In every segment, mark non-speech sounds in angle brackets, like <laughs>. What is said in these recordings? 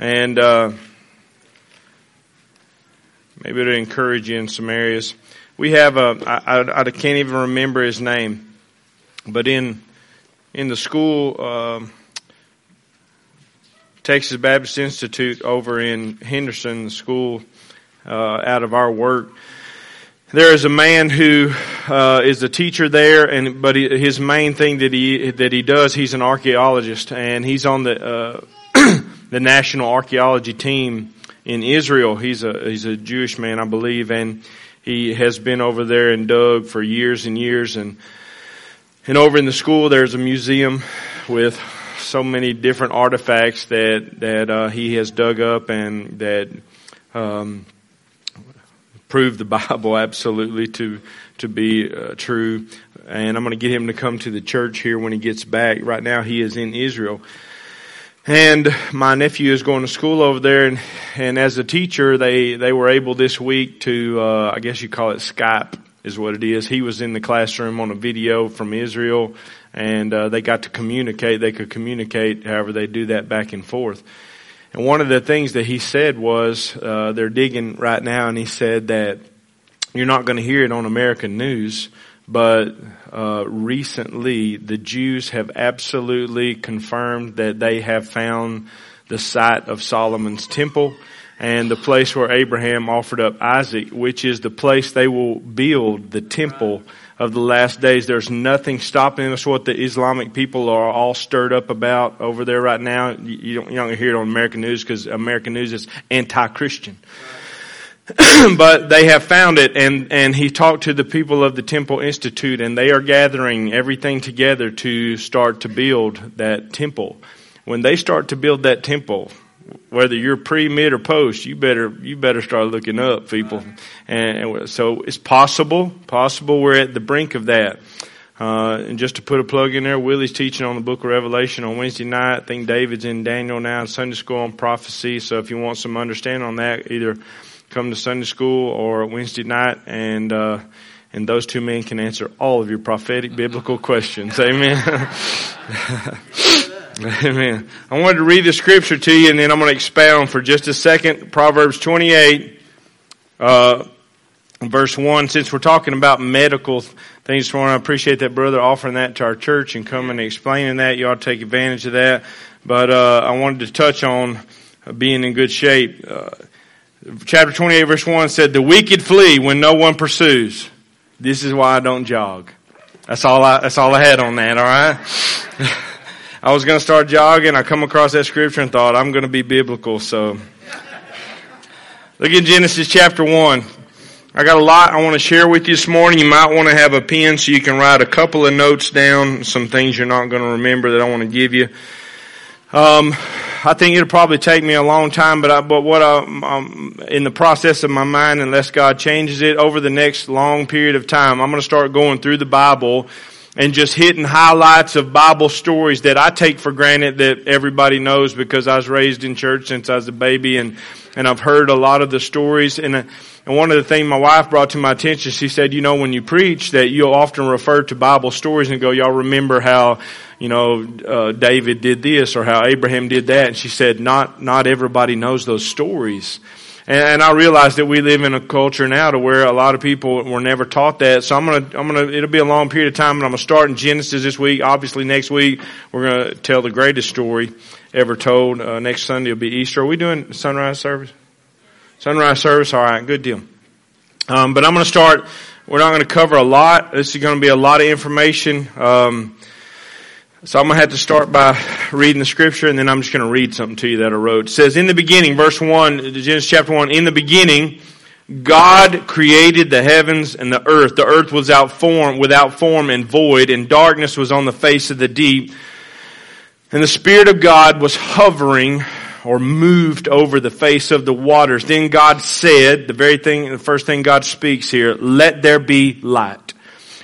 and uh, maybe it'll encourage you in some areas. We have a I, I, I can't even remember his name, but in in the school. Uh, Texas Baptist Institute over in Henderson, the school uh, out of our work. There is a man who uh, is a teacher there, and but he, his main thing that he that he does, he's an archaeologist, and he's on the uh, the national archaeology team in Israel. He's a he's a Jewish man, I believe, and he has been over there and dug for years and years, and and over in the school there's a museum with so many different artifacts that that uh, he has dug up and that um, prove the <laughs> Bible absolutely to to be uh, true. And I'm going to get him to come to the church here when he gets back. Right now, he is in Israel. And my nephew is going to school over there, and, and as a teacher, they, they were able this week to, uh, I guess you call it Skype, is what it is. He was in the classroom on a video from Israel, and uh, they got to communicate. They could communicate however they do that back and forth. And one of the things that he said was uh, they're digging right now, and he said that you're not going to hear it on American news, but uh, recently the Jews have absolutely confirmed that they have found the site of Solomon's temple and the place where Abraham offered up Isaac, which is the place they will build the temple of the last days. There's nothing stopping us. What the Islamic people are all stirred up about over there right now. You don't, you don't hear it on American news because American news is anti-Christian. <clears throat> but they have found it and, and he talked to the people of the Temple Institute and they are gathering everything together to start to build that temple. When they start to build that temple, whether you're pre, mid, or post, you better you better start looking up, people. And so it's possible, possible we're at the brink of that. Uh, and just to put a plug in there, Willie's teaching on the Book of Revelation on Wednesday night. I think David's in Daniel now Sunday school on prophecy. So if you want some understanding on that, either come to Sunday school or Wednesday night, and uh, and those two men can answer all of your prophetic biblical <laughs> questions. Amen. <laughs> Amen. I wanted to read the scripture to you and then I'm going to expound for just a second. Proverbs 28, uh, verse 1. Since we're talking about medical things, I appreciate that brother offering that to our church and coming and explaining that. You ought to take advantage of that. But, uh, I wanted to touch on being in good shape. Chapter 28 verse 1 said, the wicked flee when no one pursues. This is why I don't jog. That's all I, that's all I had on that, alright? <laughs> I was going to start jogging. I come across that scripture and thought, I'm going to be biblical. So look at Genesis chapter 1. I got a lot I want to share with you this morning. You might want to have a pen so you can write a couple of notes down, some things you're not going to remember that I want to give you. Um, I think it'll probably take me a long time, but I, but what I, I'm in the process of my mind, unless God changes it over the next long period of time, I'm going to start going through the Bible and just hitting highlights of Bible stories that I take for granted that everybody knows because I was raised in church since I was a baby and, and I've heard a lot of the stories and, uh, and one of the things my wife brought to my attention, she said, you know, when you preach that you'll often refer to Bible stories and go, y'all remember how, you know, uh, David did this or how Abraham did that. And she said, not, not everybody knows those stories. And, I realize that we live in a culture now to where a lot of people were never taught that. So I'm gonna, I'm gonna, it'll be a long period of time and I'm gonna start in Genesis this week. Obviously next week we're gonna tell the greatest story ever told. Uh, next Sunday will be Easter. Are we doing sunrise service? Sunrise service? Alright, good deal. Um, but I'm gonna start, we're not gonna cover a lot. This is gonna be a lot of information. Um, so I'm going to have to start by reading the scripture and then I'm just going to read something to you that I wrote. It says in the beginning, verse 1, Genesis chapter 1, in the beginning, God created the heavens and the earth. The earth was without form, without form and void and darkness was on the face of the deep. And the Spirit of God was hovering or moved over the face of the waters. Then God said, the very thing, the first thing God speaks here, let there be light.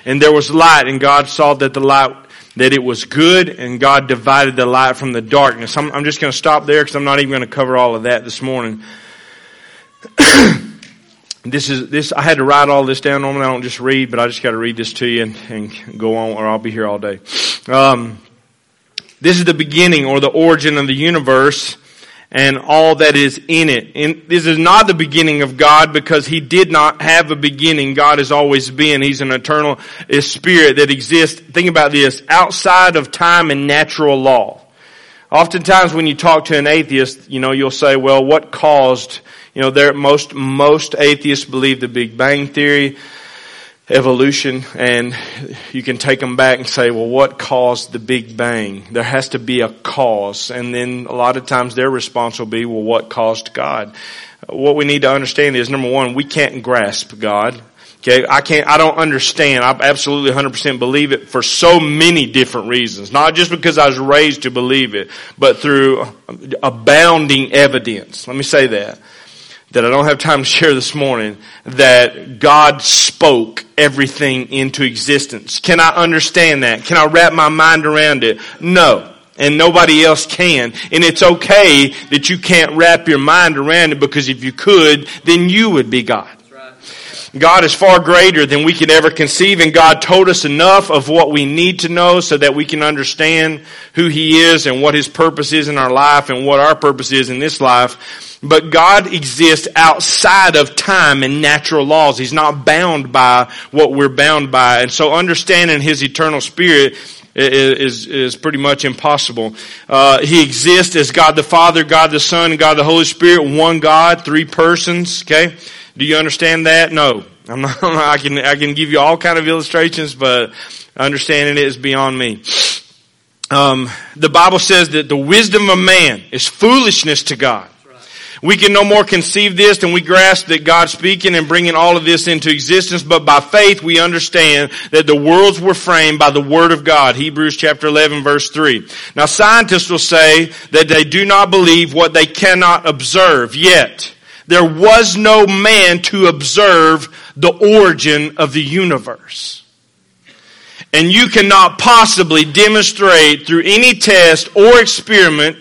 And there was light and God saw that the light that it was good and God divided the light from the darkness. I'm, I'm just going to stop there because I'm not even going to cover all of that this morning. <clears throat> this is this. I had to write all this down. Normally I don't just read, but I just got to read this to you and, and, go on, or I'll be here all day. Um, this is the beginning or the origin of the universe, and all that is in it. And this is not the beginning of God because He did not have a beginning. God has always been. He's an eternal uh, spirit that exists. Think about this, outside of time and natural law. Oftentimes when you talk to an atheist, you know, you'll say, well, what caused, you know, there, most, most atheists believe the Big Bang Theory evolution and you can take them back and say, well, what caused the Big Bang? There has to be a cause. And then a lot of times their response will be, well, what caused God? What we need to understand is number one, we can't grasp God. Okay, I can't, I don't understand. I absolutely 100% believe it for so many different reasons. Not just because I was raised to believe it, but through abounding evidence. Let me say that that I don't have time to share this morning that God spoke everything into existence. Can I understand that? Can I wrap my mind around it? No. And nobody else can. And it's okay that you can't wrap your mind around it because if you could, then you would be God. God is far greater than we can ever conceive, and God told us enough of what we need to know so that we can understand who He is and what His purpose is in our life and what our purpose is in this life. But God exists outside of time and natural laws. He's not bound by what we're bound by. And so understanding His eternal Spirit is, is pretty much impossible. Uh, he exists as God the Father, God the Son, God the Holy Spirit, one God, three persons, okay? Do you understand that? No. <laughs> I'm not, I can, I can give you all kind of illustrations, but understanding it is beyond me. Um, the Bible says that the wisdom of man is foolishness to God. We can no more conceive this than we grasp that God's speaking and bringing all of this into existence, but by faith we understand that the worlds were framed by the Word of God. Hebrews chapter 11 verse 3. Now scientists will say that they do not believe what they cannot observe yet. There was no man to observe the origin of the universe. And you cannot possibly demonstrate through any test or experiment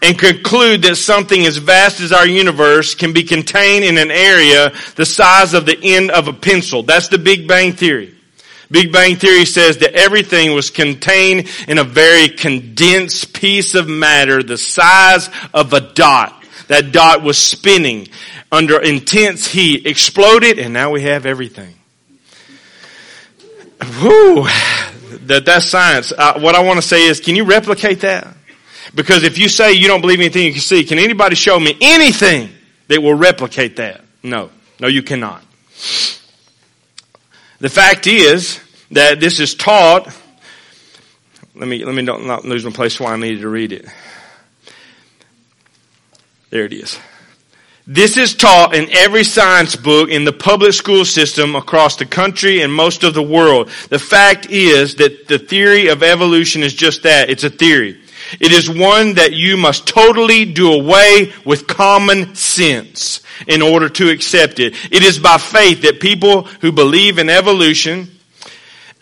and conclude that something as vast as our universe can be contained in an area the size of the end of a pencil. That's the Big Bang Theory. Big Bang Theory says that everything was contained in a very condensed piece of matter the size of a dot. That dot was spinning under intense heat, exploded, and now we have everything. Whew. That, that's science. Uh, what I want to say is, can you replicate that? Because if you say you don't believe anything you can see, can anybody show me anything that will replicate that? No. No, you cannot. The fact is that this is taught. Let me, let me not, not lose my place why I needed to read it. There it is. This is taught in every science book in the public school system across the country and most of the world. The fact is that the theory of evolution is just that. It's a theory. It is one that you must totally do away with common sense in order to accept it. It is by faith that people who believe in evolution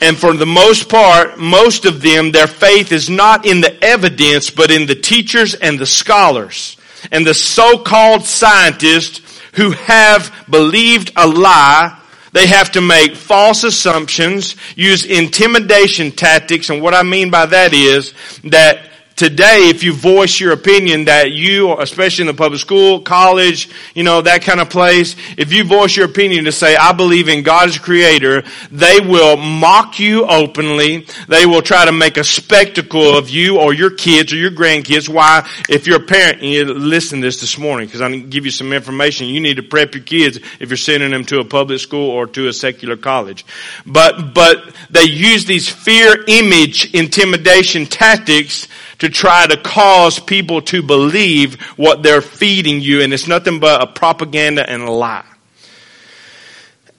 and for the most part, most of them, their faith is not in the evidence, but in the teachers and the scholars and the so-called scientists who have believed a lie they have to make false assumptions, use intimidation tactics, and what I mean by that is that today, if you voice your opinion that you, especially in the public school, college, you know, that kind of place, if you voice your opinion to say, I believe in God as creator, they will mock you openly. They will try to make a spectacle of you or your kids or your grandkids. Why? If you're a parent and you listen to this this morning, because I'm going to give you some information, you need to prep your kids if you're sending them to a public school or to a secular college. But, but they use these fear image intimidation tactics to try to cause people to believe what they're feeding you, and it's nothing but a propaganda and a lie.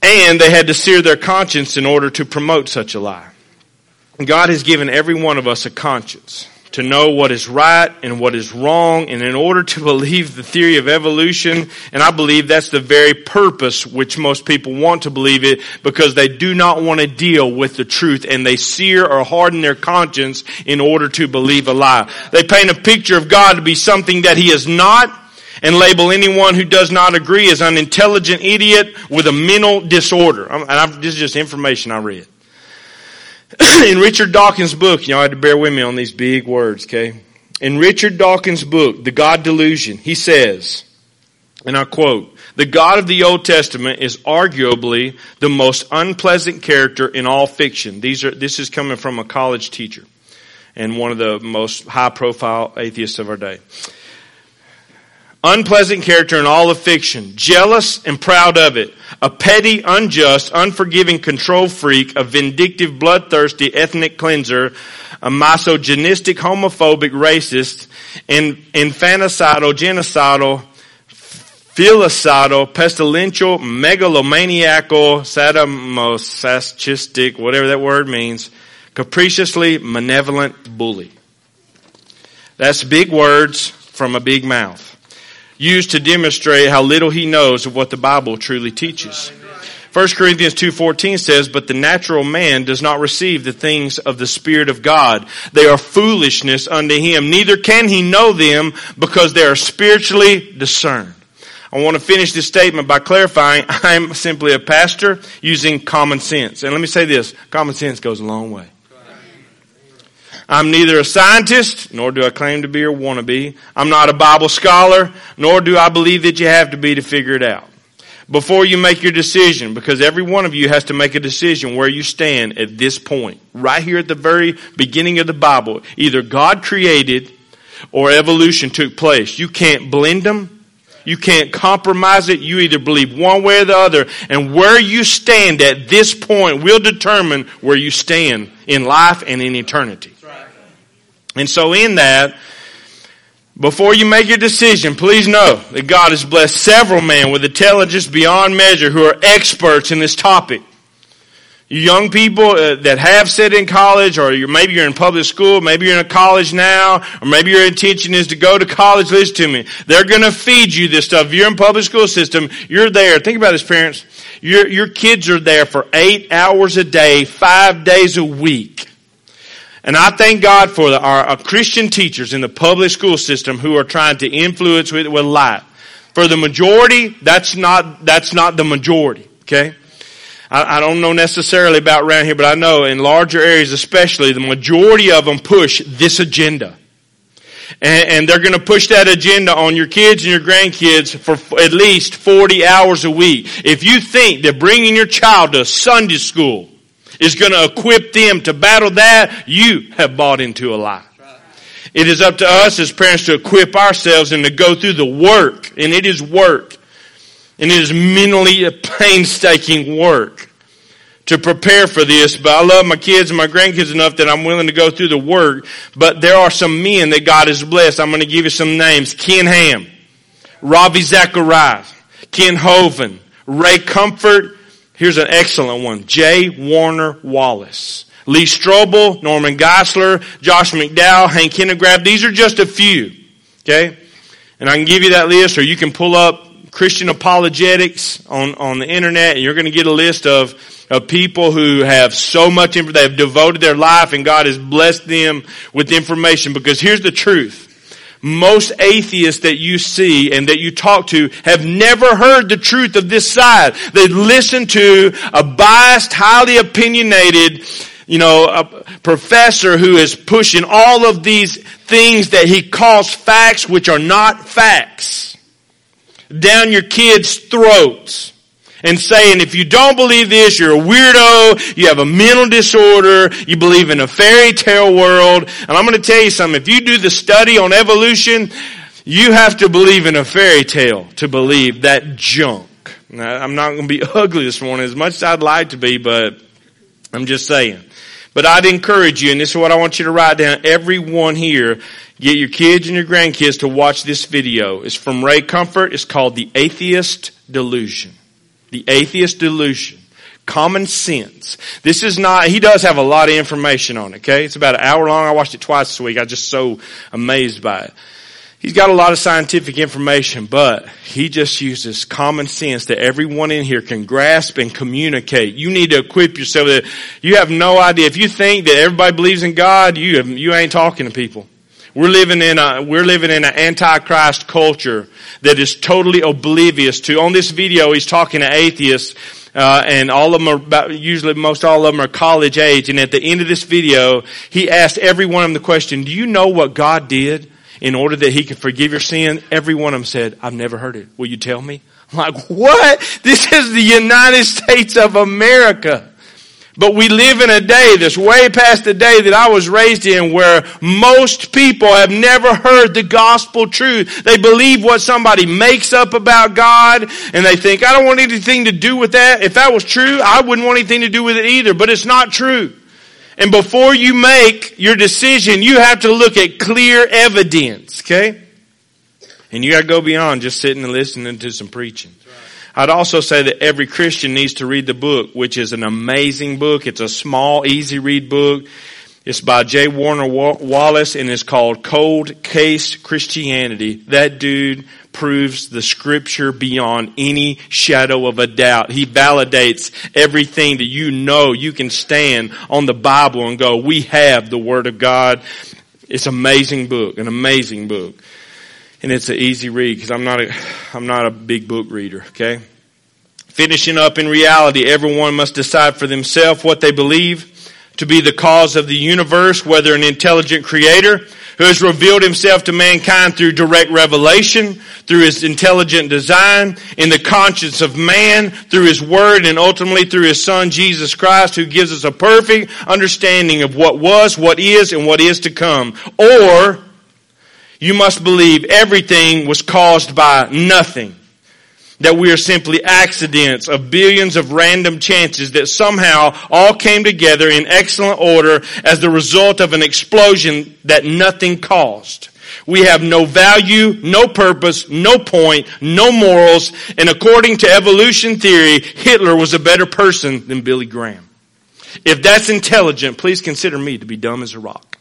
And they had to sear their conscience in order to promote such a lie. God has given every one of us a conscience to know what is right and what is wrong. And in order to <laughs> believe the theory of evolution, and I believe that's the very purpose which most people want to believe it because they do not want to deal with the truth and they sear or harden their conscience in order to believe a lie. They paint a picture of God to be something that He is not and label anyone who does not agree as an intelligent idiot with a mental disorder. And I've, this is just information I read. <laughs> in Richard Dawkins' book, I had to bear with me on these big words, okay? In Richard Dawkins' book, The God Delusion, he says, and I quote, the God of the Old Testament is arguably the most unpleasant character in all fiction. These are, this is coming from a college teacher and one of the most high profile atheists of our day. Unpleasant character in all of fiction, jealous and proud of it, a petty, unjust, unforgiving control freak, a vindictive, bloodthirsty ethnic cleanser, a misogynistic, homophobic, racist, and infanticidal, genocidal, filicidal, pestilential, megalomaniacal, sadomasochistic, whatever that word means, capriciously malevolent bully. That's big words from a big mouth. Used to demonstrate how little he knows of what the Bible truly teaches. 1 Corinthians 2.14 says, But the natural man does not receive the things of the Spirit of God. They are foolishness unto him. Neither can he know them because they are spiritually discerned. I want to finish this statement by clarifying <laughs> I'm simply a pastor using common sense. And let me say this, common sense goes a long way. I'm neither a scientist, nor do I claim to be or want to be. I'm not a Bible scholar, nor do I believe that you have to be to figure it out. Before you make your decision, because every one of you has to make a decision where you stand at this point. Right here at the very beginning of the Bible. Either God created or evolution took place. You can't blend them. You can't compromise it. You either believe one way or the other. And where you stand at this point will determine where you stand in life and in eternity. And so in that, before you make your decision, please know that God has blessed several men with intelligence beyond measure who are experts in this topic. You young people uh, that have said in college, or you're, maybe you're in public school, maybe you're in a college now, or maybe your intention is to go to college, listen to me. They're gonna feed you this stuff. If you're in public school system, you're there. Think about this, parents. Your, your kids are there for eight hours a day, five days a week. And I thank God for the, our, our, Christian teachers in the public school system who are trying to influence with, with light. For the majority, that's not, that's not the majority, okay? I, I don't know necessarily about around here, but I know in larger areas especially, the majority of them push this agenda. And, and they're going to push that agenda on your kids and your grandkids for at least 40 hours a week. If you think that bringing your child to Sunday school is going to equip them to battle that, you have bought into a lie. It is up to us as parents to equip ourselves and to go through the work, and it is work, and it is mentally a painstaking work to prepare for this, but I love my kids and my grandkids enough that I'm willing to go through the work. But there are some men that God has blessed. I'm going to give you some names. Ken Ham, Ravi Zacharias, Kent Hovind, Ray Comfort, Here's an excellent one. J. Warner Wallace. Lee Strobel, Norman Geisler, Josh McDowell, Hank Hanegraaff. These are just a few. Okay? And I can give you that list or you can pull up Christian apologetics on, on the internet and you're going to get a list of, of people who have so much, they have devoted their life and God has blessed them with information because here's the truth most atheists that you see and that you talk to have never heard the truth of this side. They listen to a biased, highly opinionated, you know, a professor who is pushing all of these things that he calls facts which are not facts down your kids' throats and saying, if you don't believe this, you're a weirdo, you have a mental disorder, you believe in a fairy tale world. And I'm going to tell you something. If you do the study on evolution, you have to believe in a fairy tale to believe that junk. Now, I'm not going to be <laughs> ugly this morning as much as I'd like to be, but I'm just saying. But I'd encourage you, and this is what I want you to write down. Everyone here, get your kids and your grandkids to watch this video. It's from Ray Comfort. It's called The Atheist Delusion. The atheist delusion. Common sense. This is not, he does have a lot of information on it, okay? It's about an hour long. I watched it twice this week. I was just so amazed by it. He's got a lot of scientific information, but he just uses common sense that everyone in here can grasp and communicate. You need to equip yourself that you have no idea. If you think that everybody believes in God, you have, you ain't talking to people. We're living in a, we're living in an antichrist culture that is totally oblivious to. On this video, he's talking to atheists, uh, and all of them are about, usually most all of them are college age. And at the end of this video, he asked every one of them the question, do you know what God did in order that he could forgive your sin, every one of them said, I've never heard it. Will you tell me? I'm like, what? This is the United States of America. But we live in a day that's way past the day that I was raised in where most people have never heard the gospel truth. They believe what somebody makes up about God and they think, I don't want anything to do with that. If that was true, I wouldn't want anything to do with it either, but it's not true. And before you make your decision, you have to look at clear evidence, okay? And you gotta go beyond just sitting and listening to some preaching. I'd also say that every Christian needs to read the book, which is an amazing book. It's a small, easy read book. It's by J. Warner Wallace and it's called Cold Case Christianity. That dude proves the scripture beyond any shadow of a doubt. He validates everything that you know. You can stand on the Bible and go, we have the Word of God. It's an amazing book, an amazing book and it's an easy read because I'm not a, I'm not a big book reader. Okay. Finishing up in reality, everyone must decide for themselves what they believe to be the cause of the universe, whether an intelligent creator who has revealed himself to mankind through direct revelation, through his intelligent design, in the conscience of man, through his word, and ultimately through his son Jesus Christ, who gives us a perfect understanding of what was, what is, and what is to come. Or you must believe everything was caused by nothing. That we are simply accidents of billions of random chances that somehow all came together in excellent order as the result of an explosion that nothing caused. We have no value, no purpose, no point, no morals, and according to evolution theory, Hitler was a better person than Billy Graham. If that's intelligent, please consider me to be dumb as a rock.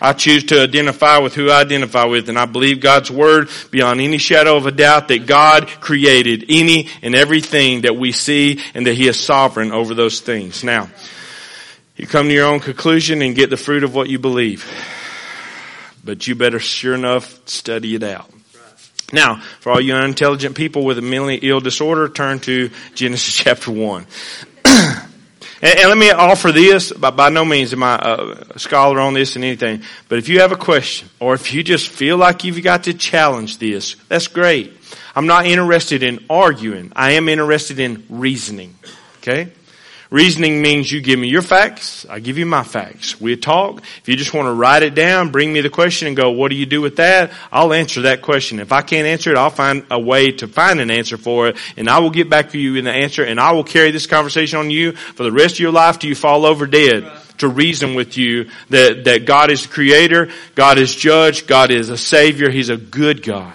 I choose to identify with who I identify with, and I believe God's Word beyond any shadow of a doubt that God created any and everything that we see and that He is sovereign over those things. Now, you come to your own conclusion and get the fruit of what you believe. But you better sure enough study it out. Now, for all you unintelligent people with a mentally ill disorder, turn to Genesis <laughs> chapter 1. <clears throat> And, and let me offer this, by, by no means am I a scholar on this and anything, but if you have a question, or if you just feel like you've got to challenge this, that's great. I'm not interested in arguing. I am interested in reasoning. Okay? Reasoning means you give me your facts, I give you my facts. We talk. If you just want to write it down, bring me the question and go, what do you do with that? I'll answer that question. If I can't answer it, I'll find a way to find an answer for it and I will get back to you in the answer and I will carry this conversation on you for the rest of your life till you fall over dead to reason with you that, that God is the creator, God is judge, God is a savior, He's a good God.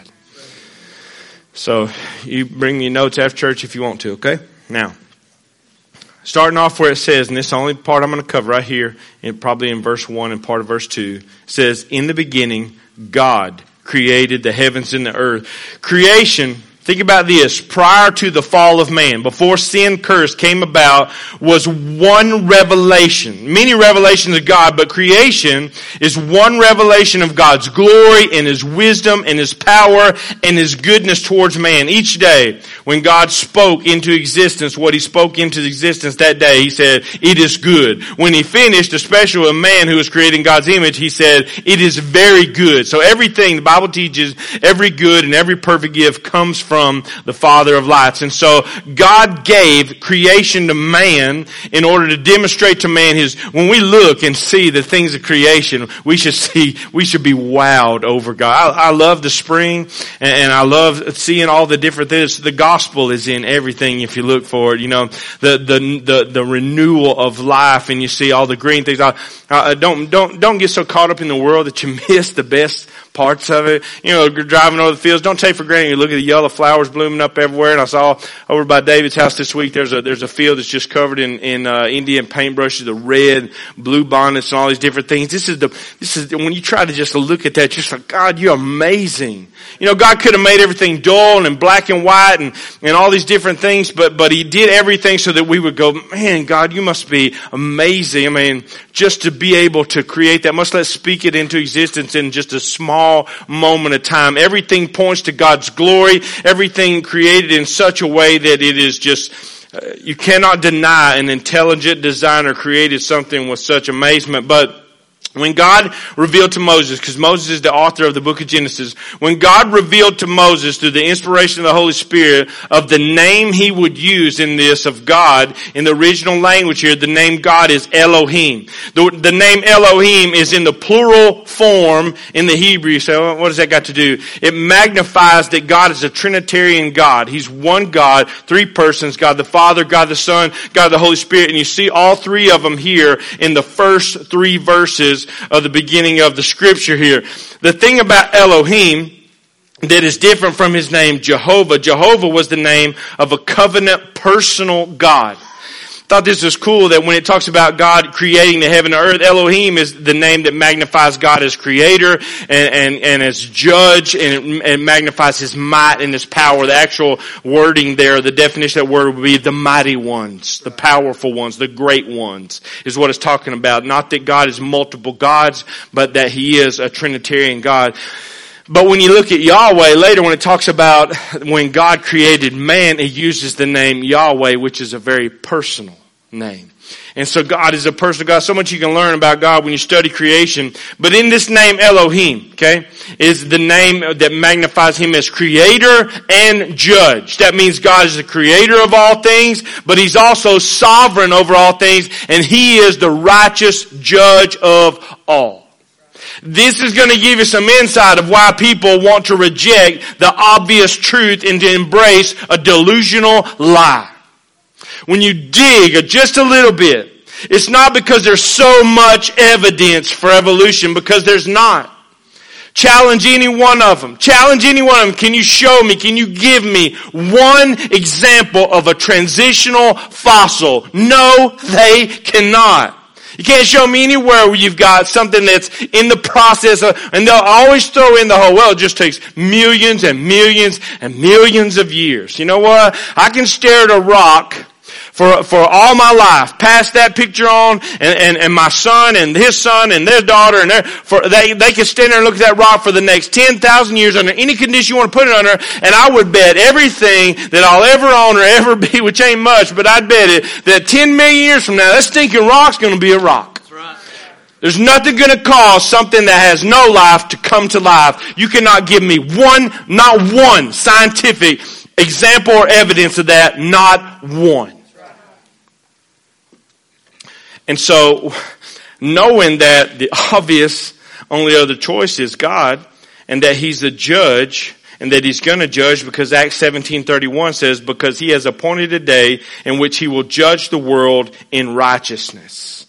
So you bring me notes after church if you want to, okay? Now starting off where it says, and this is the only part I'm going to cover right here, and probably in verse 1 and part of verse 2, says, In the beginning, God created the heavens and the earth. Creation Think about this. Prior to the fall of man, before sin curse came about, was one revelation. Many revelations of God, but creation is one revelation of God's glory and His wisdom and His power and His goodness towards man. Each day, when God spoke into existence what He spoke into existence that day, He said, it is good. When He finished, especially a man who was created in God's image, He said, it is very good. So everything the Bible teaches, every good and every perfect gift comes from the Father of lights. And so God gave creation to man in order to demonstrate to man his, when we look and see the things of creation, we should see, we should be wowed over God. I, I love the spring and, and, I love seeing all the different things. The gospel is in everything if you look for it. You know, the, the, the, the renewal of life and you see all the green things. I, I, don't, don't, don't get so caught up in the world that you <laughs> miss the best parts of it. You know, driving over the fields. Don't take for granted. You look at the yellow flowers blooming up everywhere. And I saw over by David's house this week. There's a there's a field that's just covered in in uh, Indian paintbrushes, the red, blue bonnets, and all these different things. This is the this is when you try to just look at that, just like God, you're amazing. You know, God could have made everything dull and black and white and and all these different things, but but He did everything so that we would go, man, God, you must be amazing. I mean, just to be able to create that, must let's speak it into existence in just a small moment of time. Everything points to God's glory. Everything created in such a way that it is just, uh, you cannot deny an intelligent designer created something with such amazement. But When God revealed to Moses, because Moses is the author of the book of Genesis, when God revealed to Moses through the inspiration of the Holy Spirit of the name he would use in this of God, in the original language here, the name God is Elohim. The, the name Elohim is in the plural form in the Hebrew. So what does that got to do? It magnifies that God is a Trinitarian God. He's one God, three persons, God the Father, God the Son, God the Holy Spirit, and you see all three of them here in the first three verses of the beginning of the scripture here. The thing about Elohim that is different from his name Jehovah. Jehovah was the name of a covenant personal God. Thought this was cool that when it talks about God creating the heaven and earth, Elohim is the name that magnifies God as creator and, and, and as judge and it, magnifies his might and his power. The actual wording there, the definition of that word would be the mighty ones, the powerful ones, the great ones is what it's talking about. Not that God is multiple gods, but that he is a Trinitarian God. But when you look at Yahweh later, when it talks about when God created man, it uses the name Yahweh, which is a very personal name. And so God is a personal God. So much you can learn about God when you study creation. But in this name Elohim, okay, is the name that magnifies Him as creator and judge. That means God is the creator of all things, but He's also sovereign over all things, and He is the righteous judge of all. This is going to give you some insight of why people want to reject the obvious truth and to embrace a delusional lie. When you dig just a little bit, it's not because there's so much evidence for evolution, because there's not. Challenge any one of them. Challenge any one of them. Can you show me, can you give me one example of a transitional fossil? No, they cannot. You can't show me anywhere where you've got something that's in the process of, and they'll always throw in the whole, well, it just takes millions and millions and millions of years. You know what? I can stare at a rock for, for all my life. Pass that picture on and, and, and my son and his son and their daughter and their, for, they, they can stand there and look at that rock for the next 10,000 years under any condition you want to put it under. And I would bet everything that I'll ever own or ever be, which ain't much, but I'd bet it that 10 million years from now, that stinking rock's going to be a rock. There's nothing going to cause something that has no life to come to life. You cannot give me one, not one scientific example or evidence of that, not one. And so, knowing that the <laughs> obvious only other choice is God, and that He's the judge, and that He's to judge because Acts 17:31 says, because He has appointed a day in which He will judge the world in righteousness.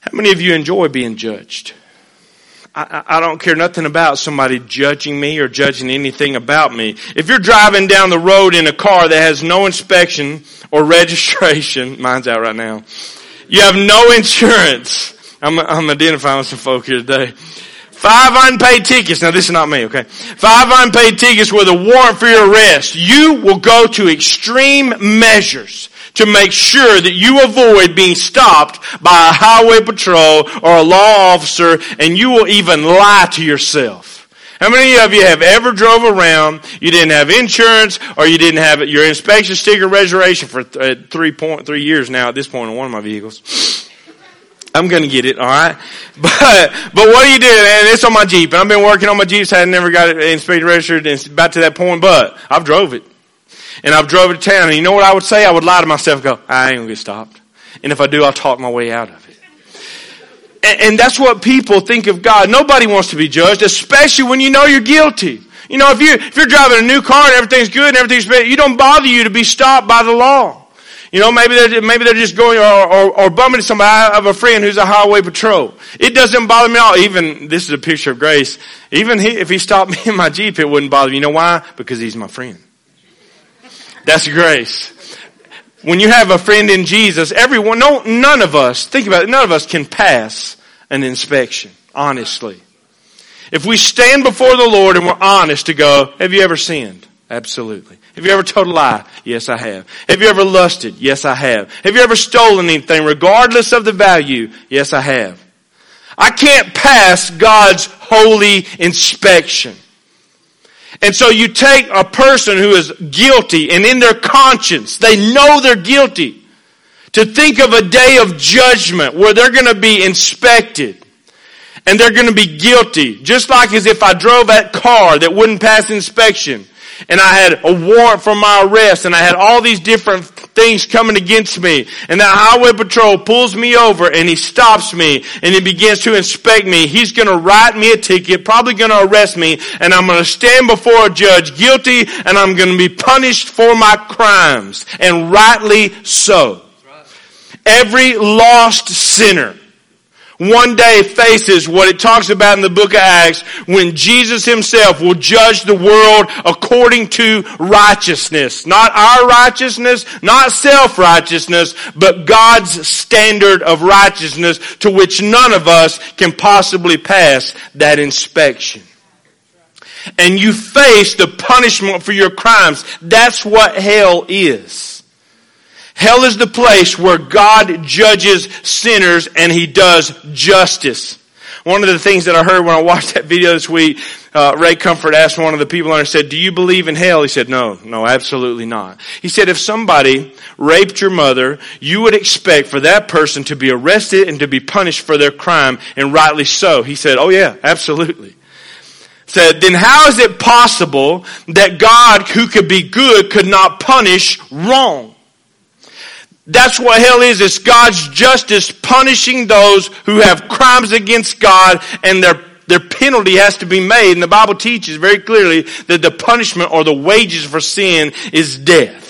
How many of you enjoy being judged? I, I don't care nothing about somebody judging me or judging anything about me. If you're driving down the road in a car that has no inspection or <laughs> registration, mine's out right now you have no insurance. I'm, I'm identifying with some folk here today. Five unpaid tickets. Now this is not me, okay? Five unpaid tickets with a warrant for your arrest. You will go to extreme measures to make sure that you avoid being stopped by a highway patrol or a law officer and you will even lie to yourself. How many of you have ever drove around, you didn't have insurance, or you didn't have your inspection sticker reservation for th- uh, three point three years now at this point on one of my vehicles? <sighs> I'm gonna get it, alright? <laughs> But, but what do you do? And it's on my Jeep, and I've been working on my Jeep, so I never got it inspected registered, and it's about to that point, but I've drove it. And I've drove it to town, and you know what I would say? I would lie to myself go, I ain't gonna get stopped. And if I do, I'll talk my way out of it. And that's what people think of God. Nobody wants to be judged, especially when you know you're guilty. You know, if you if you're driving a new car and everything's good and everything's bad, you don't bother you to be stopped by the law. You know, maybe they're maybe they're just going or, or, or bumping into somebody. I have a friend who's a highway patrol. It doesn't bother me at all. Even this is a picture of grace. Even he, if he stopped <laughs> me in my jeep, it wouldn't bother me. You know why? Because he's my friend. That's grace when you have a friend in Jesus, everyone, no, none of us, think about it, none of us can pass an inspection, honestly. If we stand before the Lord and we're honest to go, have you ever sinned? Absolutely. Have you ever told a lie? Yes, I have. Have you ever lusted? Yes, I have. Have you ever stolen anything regardless of the value? Yes, I have. I can't pass God's holy inspection. And so you take a person who is guilty and in their conscience, they know they're guilty, to think of a day of judgment where they're going to be inspected. And they're going to be guilty, just like as if I drove that car that wouldn't pass inspection and I had a warrant for my arrest and I had all these different things coming against me and that highway patrol pulls me over and he stops me and he begins to inspect me. He's going to write me a ticket, probably going to arrest me and I'm going to stand before a judge guilty and I'm going to be punished for my crimes and rightly so. Every lost sinner one day faces what it talks about in the book of Acts when Jesus himself will judge the world according to righteousness. Not our righteousness, not self-righteousness, but God's standard of righteousness to which none of us can possibly pass that inspection. And you face the punishment for your crimes. That's what hell is. Hell is the place where God judges sinners and He does justice. One of the things that I heard when I watched that video this week, uh, Ray Comfort asked one of the people on there, said, do you believe in hell? He said, no, no, absolutely not. He said, if somebody raped your mother, you would expect for that person to be arrested and to be punished for their crime, and rightly so. He said, oh yeah, absolutely said, then how is it possible that God, who could be good, could not punish wrong? That's what hell is. It's God's justice punishing those who have crimes against God and their their penalty has to be made. And the Bible teaches very clearly that the punishment or the wages for sin is death.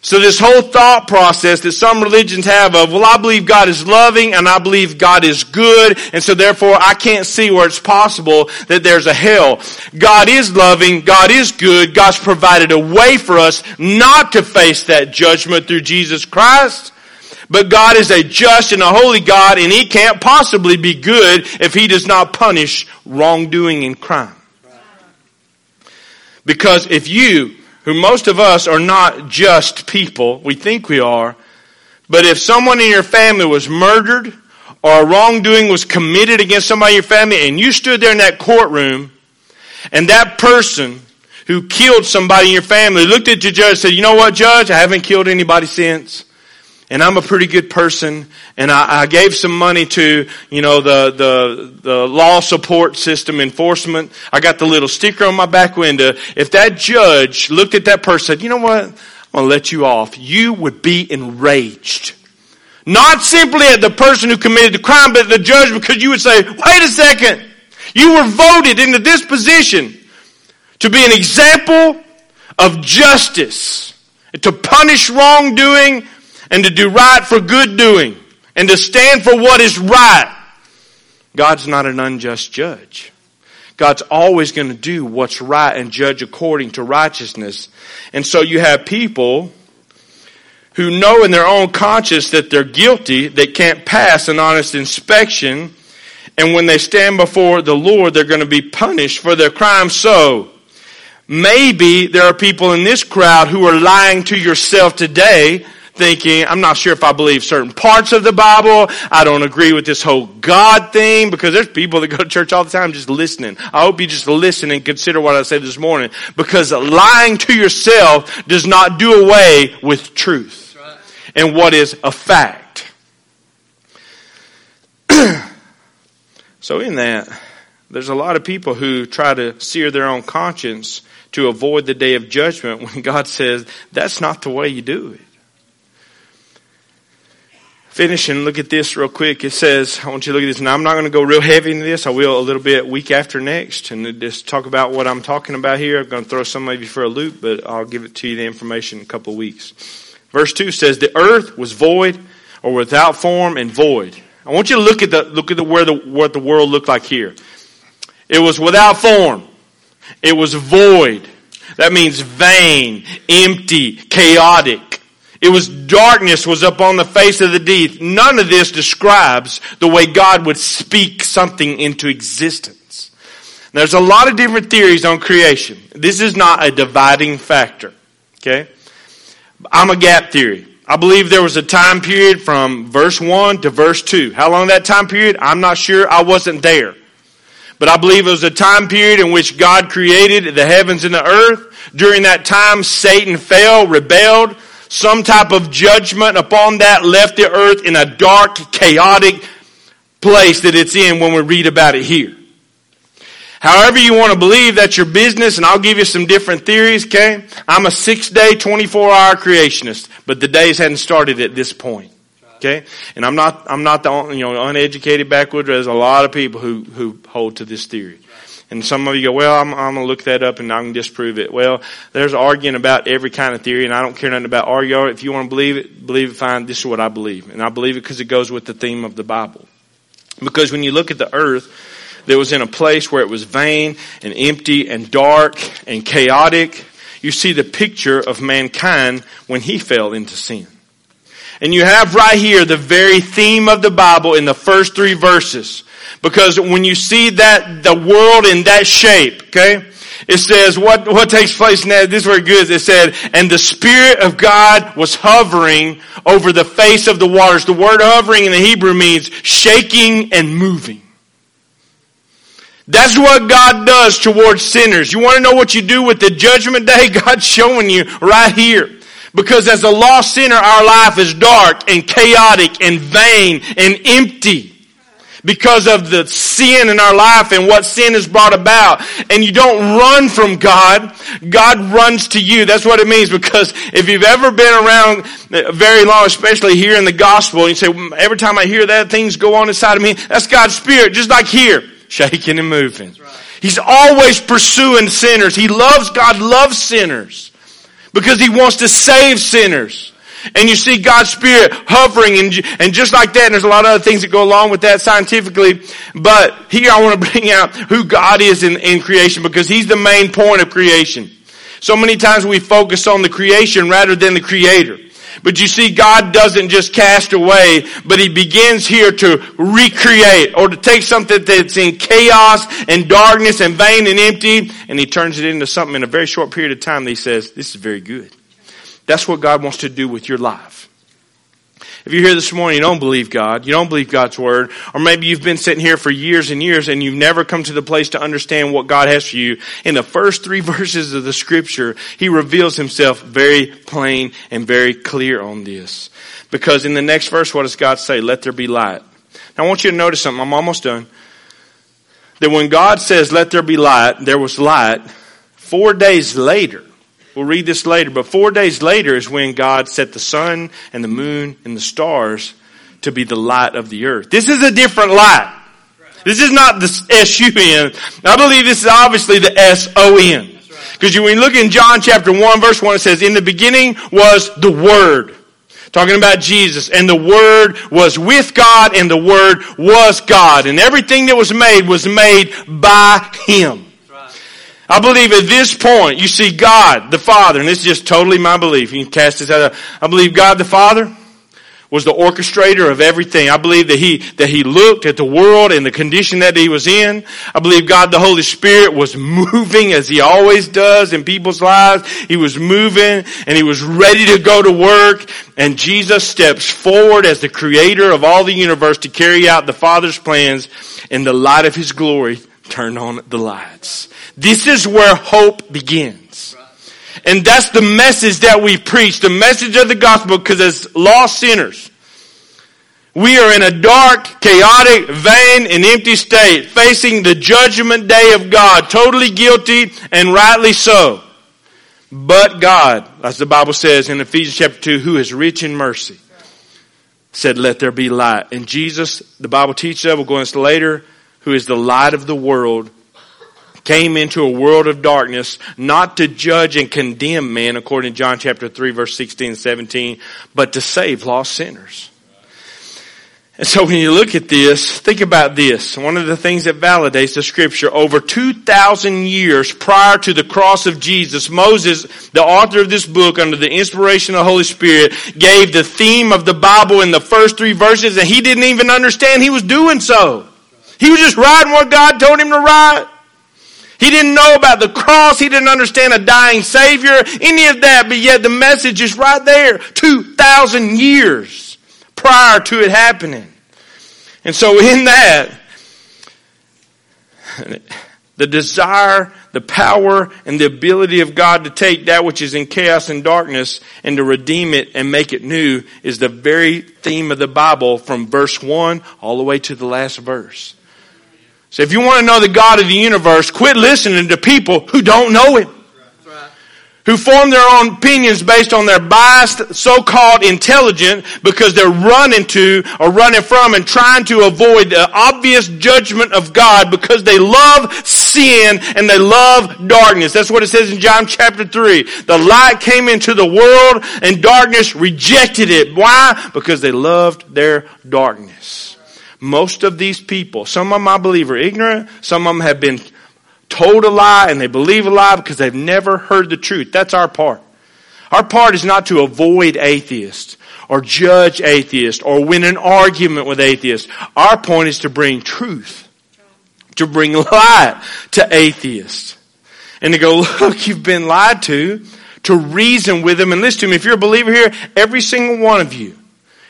So this whole thought process that some religions have of, well, I believe God is loving and I believe God is good, and so therefore I can't see where it's possible that there's a hell. God is loving, God is good, God's provided a way for us not to face that judgment through Jesus Christ. But God is a just and a holy God and He can't possibly be good if He does not punish wrongdoing and crime. Because if you who most of us are not just people. We think we are. But if someone in your family was murdered or a wrongdoing was committed against somebody in your family and you stood there in that courtroom and that person who killed somebody in your family looked at the judge and said, you know what, judge? I haven't killed anybody since and I'm a pretty good person, and I, I, gave some money to, you know, the, the, the law support system enforcement. I got the little sticker on my back window. If that judge looked at that person said, you know what, I'm gonna let you off, you would be enraged. Not simply at the person who committed the crime, but the judge because you would say, wait a second, you were voted into this position to be an example of justice, to punish wrongdoing, and to do right for good doing and to stand for what is right. God's not an unjust judge. God's always going to do what's right and judge according to righteousness. And so you have people who know in their own conscience that they're guilty, they can't pass an honest inspection, and when they stand before the Lord, they're going to be punished for their crime. So, maybe there are people in this crowd who are lying to yourself today thinking, I'm not sure if I believe certain parts of the Bible. I don't agree with this whole God thing because there's people that go to church all the time just listening. I hope you just listen and consider what I said this morning because lying to yourself does not do away with truth and what is a fact. <clears throat> so in that, there's a lot of people who try to sear their own conscience to avoid the day of judgment <laughs> when God says that's not the way you do it finish and look at this real quick. It says, I want you to look at this. Now I'm not going to go real heavy into this. I will a little bit week after next and just talk about what I'm talking about here. I'm going to throw some of you for a loop, but I'll give it to you the information in a couple of weeks. Verse two says, the earth was void or without form and void. I want you to look at the, look at the, where the, what the world looked like here. It was without form. It was void. That means vain, empty, chaotic. It was darkness was upon the face of the deep. None of this describes the way God would speak something into existence. There's a lot of different theories on creation. This is not a dividing factor. Okay? I'm a gap theory. I believe there was a time period from verse 1 to verse 2. How long that time period? I'm not sure. I wasn't there. But I believe it was a time period in which God created the heavens and the earth. During that time, Satan fell, rebelled, some type of judgment upon that left the earth in a dark, chaotic place that it's in when we read about it here. However you want to believe, that's your business, and I'll give you some different theories, okay? I'm a six day, 24 hour creationist, but the days hadn't started at this point. Okay? And I'm not, I'm not the, you know, uneducated backwoods. There's a lot of people who, who hold to this theory. And some of you go, well, I'm, I'm going to look that up and I can disprove it. Well, there's arguing about every kind of theory and I don't care nothing about argue. If you want to believe it, believe it fine. This is what I believe. And I believe it because it goes with the theme of the Bible. Because when you look at the earth, that was in a place where it was vain and empty and dark and chaotic. You see the picture of mankind when he fell into sin. And you have right here the very theme of the Bible in the first three verses. Because when you see that, the world in that shape, okay? It says, what, what takes place now, this is where it goes. It said, and the Spirit of God was hovering over the face of the waters. The word hovering in the Hebrew means shaking and moving. That's what God does towards sinners. You want to know what you do with the judgment day? <laughs> God's showing you right here. Because as a lost sinner, our life is dark and chaotic and vain and empty. Because of the sin in our life and what sin has brought about. And you don't run from God. God runs to you. That's what it means. Because if you've ever been around very long, especially here in the gospel, and you say, mm, every time I hear that, things go on inside of me. That's God's Spirit, just like here. <laughs> Shaking and moving. He's always pursuing sinners. He loves, God loves sinners because he wants to save sinners. And you see God's Spirit hovering and, and just like that, and there's a lot of other things that go along with that scientifically. But here I want to <laughs> bring out who God is in, in creation because He's the main point of creation. So many times we focus on the creation rather than the creator. But you see, God doesn't just cast away, but He begins here to recreate or to take something that's in chaos and darkness and vain and empty, and He turns it into something in a very short period of time He says, this is very good. That's what God wants to do with your life. If you're here this morning, you don't believe God, you don't believe God's word, or maybe you've been sitting here for years and years and you've never come to the place to understand what God has for you. In the first three <laughs> verses of the scripture, He reveals Himself very plain and very clear on this. Because in the next verse, what does God say? Let there be light. Now I want you to notice something. I'm almost done. That when God says, let there be light, there was light. Four days later, We'll read this later, but four days later is when God set the sun and the moon and the stars to be the light of the earth. This is a different light. This is not the S-U-N. I believe this is obviously the S-O-N. Because when you look in John chapter 1 verse 1, it says, in the beginning was the Word. Talking about Jesus. And the Word was with God and the Word was God. And everything that was made was made by Him. I believe at this point you see God the Father, and this is just totally my belief. You can cast this out. I believe God the Father was the orchestrator of everything. I believe that he, that he looked at the world and the condition that he was in. I believe God the Holy Spirit was <laughs> moving as he always does in people's lives. He was moving and he was ready to go to work. And Jesus steps forward as the creator of all the universe to carry out the Father's plans in the light of his glory. Turn on the lights. This is where hope begins. And that's the message that we preach, the message of the gospel, because as lost sinners, we are in a dark, chaotic, vain, and empty state, facing the judgment day of God, totally guilty and rightly so. But God, as the Bible says in Ephesians chapter 2, who is rich in mercy, said, let there be light. And Jesus, the Bible teaches us, we'll go into later, who is the light of the world, came into a world of darkness, not to judge and condemn men, according to John chapter 3 verse 16 and 17, but to save lost sinners. And so when you look at this, think about this. One of the things that validates the scripture, over 2,000 years prior to the cross of Jesus, Moses, the author of this book under the inspiration of the Holy Spirit, gave the theme of the Bible in the first three verses and he didn't even understand he was doing so. He was just riding what God told him to ride. He didn't know about the cross. He didn't understand a dying Savior, any of that, but yet the message is right there 2,000 years prior to it happening. And so in that, The desire, the power, and the ability of God to take that which is in chaos and darkness and to redeem it and make it new is the very theme of the Bible from verse 1 all the way to the last verse. So if you want to know the God of the universe, quit listening to people who don't know Him who form their own opinions based on their biased so-called intelligence because they're running to or running from and trying to avoid the obvious judgment of God because they love sin and they love darkness. That's what it says in John chapter 3. The light came into the world and darkness rejected it. Why? Because they loved their darkness. Most of these people, some of them I believe are ignorant, some of them have been told a lie and they believe a lie because they've never heard the truth. That's our part. Our part is not to avoid atheists or judge atheists or win an argument with atheists. Our point is to bring truth, to bring light to atheists. And to go, <laughs> look, you've been lied to, to reason with them and listen to me. If you're a believer here, every single one of you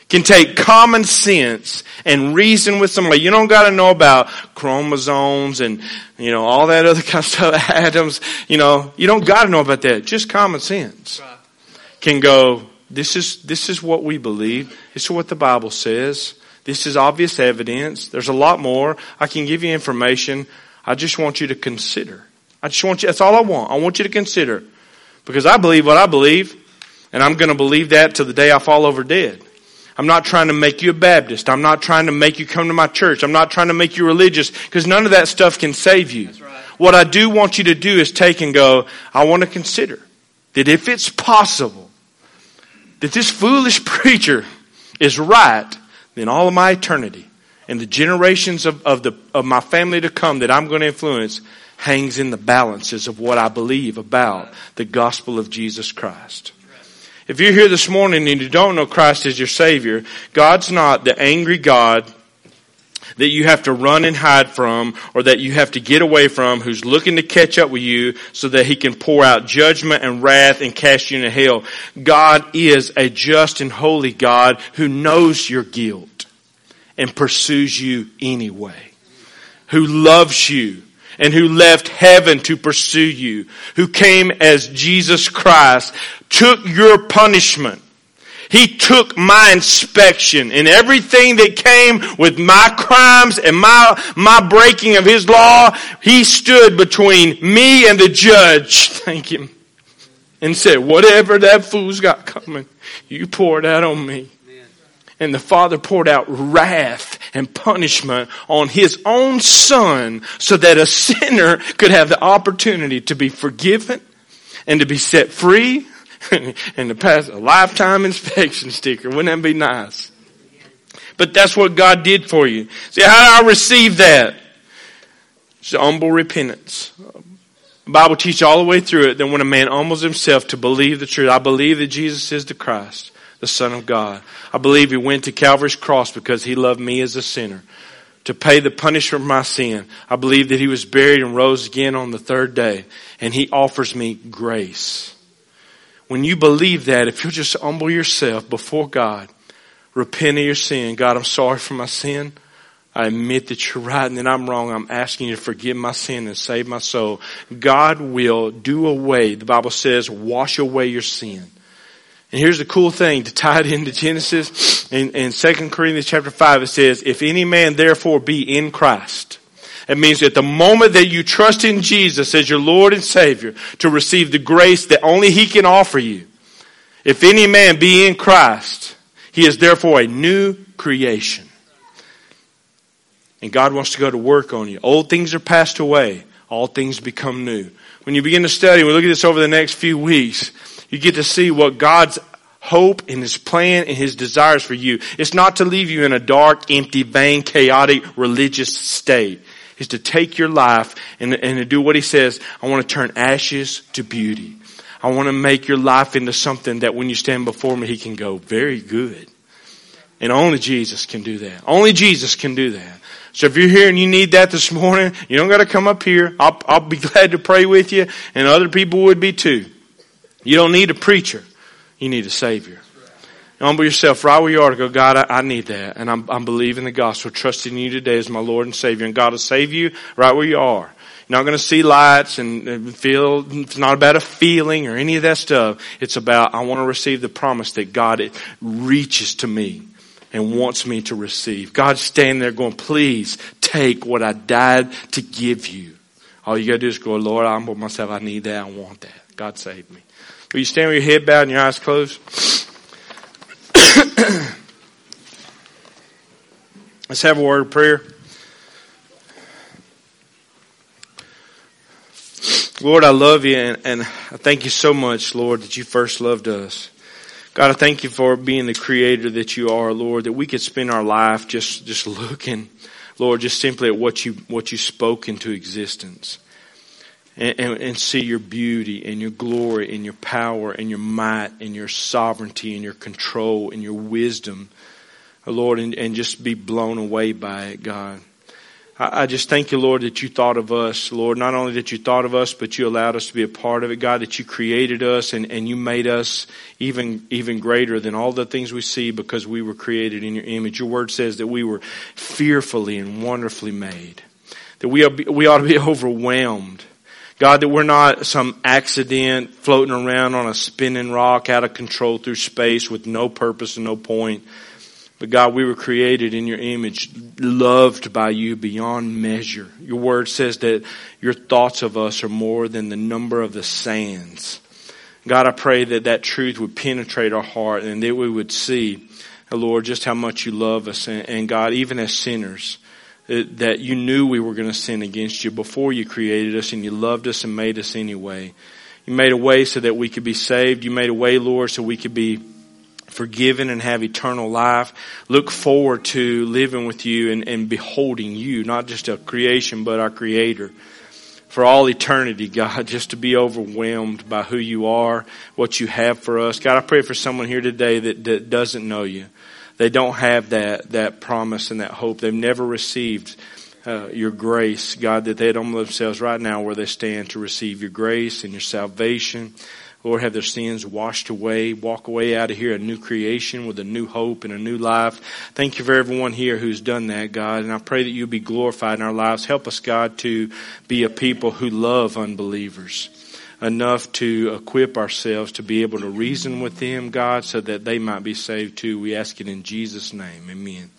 can take common sense and reason with somebody. You don't got to know about chromosomes and, you know, all that other <laughs> kind of stuff, atoms. You know, you don't got to know about that. Just common sense can go, this is, this is what we believe. This is what the Bible says. This is obvious evidence. There's a lot more. I can give you information. I just want you to consider. I just want you, that's all I want. I want you to consider. Because I believe what I believe, and I'm going to believe that till the day I fall over dead. I'm not trying to make you a Baptist. I'm not trying to make you come to my church. I'm not trying to make you religious because none of that stuff can save you. Right. What I do want you to do is take and go, I want to consider that if it's possible that this foolish <laughs> preacher is right, then all of my eternity and the generations of, of, the, of my family to come that I'm going to influence hangs in the balances of what I believe about the gospel of Jesus Christ. If you're here this morning and you don't know Christ as your Savior, God's not the angry God that you have to run and hide from or that you have to get away from who's looking to catch up with you so that he can pour out judgment and wrath and cast you into hell. God is a just and holy God who knows your guilt and pursues you anyway. Who loves you and who left heaven to pursue you, who came as Jesus Christ, took your punishment. He took my inspection and everything that came with my crimes and my, my breaking of His law, He stood between me and the judge. <laughs> Thank Him. And said, whatever that fool's got coming, you pour it out on me. And the Father poured out wrath and punishment on His own Son so that a sinner could have the opportunity to be forgiven and to be set free <laughs> and to pass a lifetime inspection sticker. Wouldn't that be nice? But that's what God did for you. See, how I receive that? It's humble repentance. The Bible teaches all the way through it that when a man humbles himself to believe the truth, I believe that Jesus is the Christ the Son of God. I believe He went to Calvary's cross because He loved me as a sinner to pay the punishment for my sin. I believe that He was buried and rose again on the third day and He offers me grace. When you believe that, if you'll just humble yourself before God, repent of your sin, God, I'm sorry for my sin. I admit that you're right and that I'm wrong. I'm asking you to forgive my sin and save my soul. God will do away, the Bible says, wash away your sin. And here's the cool thing to tie it into Genesis. In, in 2 Corinthians chapter 5 it says, if any man therefore be in Christ, it means that the moment that you trust in Jesus as your Lord and Savior to receive the grace that only He can offer you, if any man be in Christ, he is therefore a new creation. And God wants to go to work on you. Old things are passed away. All things become new. When you begin to study, we look at this over the next few weeks, you get to see what God's hope and His plan and His desires for you. It's not to leave you in a dark, empty, vain, chaotic, religious state. It's to take your life and, and to do what He says. I want to turn ashes to beauty. I want to make your life into something that when you stand before me, He can go, very good. And only Jesus can do that. Only Jesus can do that. So if you're here and you need that this morning, you don't got to come up here. I'll, I'll be <laughs> glad to pray with you and other people would be too. You don't need a preacher. You need a Savior. Humble yourself right where you are to go, God, I, I need that. And I'm, I'm believing the gospel, trusting you today as my Lord and Savior. And God will save you right where you are. You're not going to see lights and feel, it's not about a feeling or any of that stuff. It's about, I want to receive the promise that God reaches to me and wants me to receive. God's standing there going, please take what I died to give you. All you gotta do is go, Lord, I humble myself. I need that. I want that. God save me. Will you stand with your head bowed and your eyes closed? <clears throat> Let's have a word of prayer. Lord, I love you and, and, I thank you so much, Lord, that you first loved us. God, I thank you for being the creator that you are, Lord, that we could spend our life just, just looking, Lord, just simply at what you, what you spoke into existence. And, and, and, see your beauty and your glory and your power and your might and your sovereignty and your control and your wisdom, oh Lord, and, and just be blown away by it, God. I, just thank you, Lord, that you thought of us, Lord. Not only that you thought of us, but you allowed us to be a part of it, God, that you created us and, and you made us even, even greater than all the things we see because we were created in your image. Your word says that we were fearfully and wonderfully made. That we, are, we ought to be <laughs> overwhelmed. God, that we're not some accident floating around on a spinning rock out of control through space with no purpose and no point. But God, we were created in your image, loved by you beyond measure. Your word says that your thoughts of us are more than the number of the sands. God, I pray that that truth would penetrate our heart and that we would see, Lord, just how much you love us. And, and God, even as sinners, Uh, that you knew we were going to sin against you before you created us and you loved us and made us anyway. You made a way so that we could be saved. You made a way, Lord, so we could be forgiven and have eternal life. Look forward to living with you and, and beholding you, not just a creation, but our creator. For all eternity, God, just to be overwhelmed by who you are, what you have for us. God, I pray for someone here today that, that doesn't know you. They don't have that, that promise and that hope. They've never received uh, your grace, God, that they'd humble themselves right now where they stand to receive your grace and your salvation. Lord, have their sins washed away, walk away out of here a new creation with a new hope and a new life. Thank you for everyone here who's done that, God. And I pray that you be glorified in our lives. Help us, God, to be a people who love unbelievers enough to equip ourselves to be able to reason with them, God, so that they might be saved too. We ask it in Jesus' name. Amen.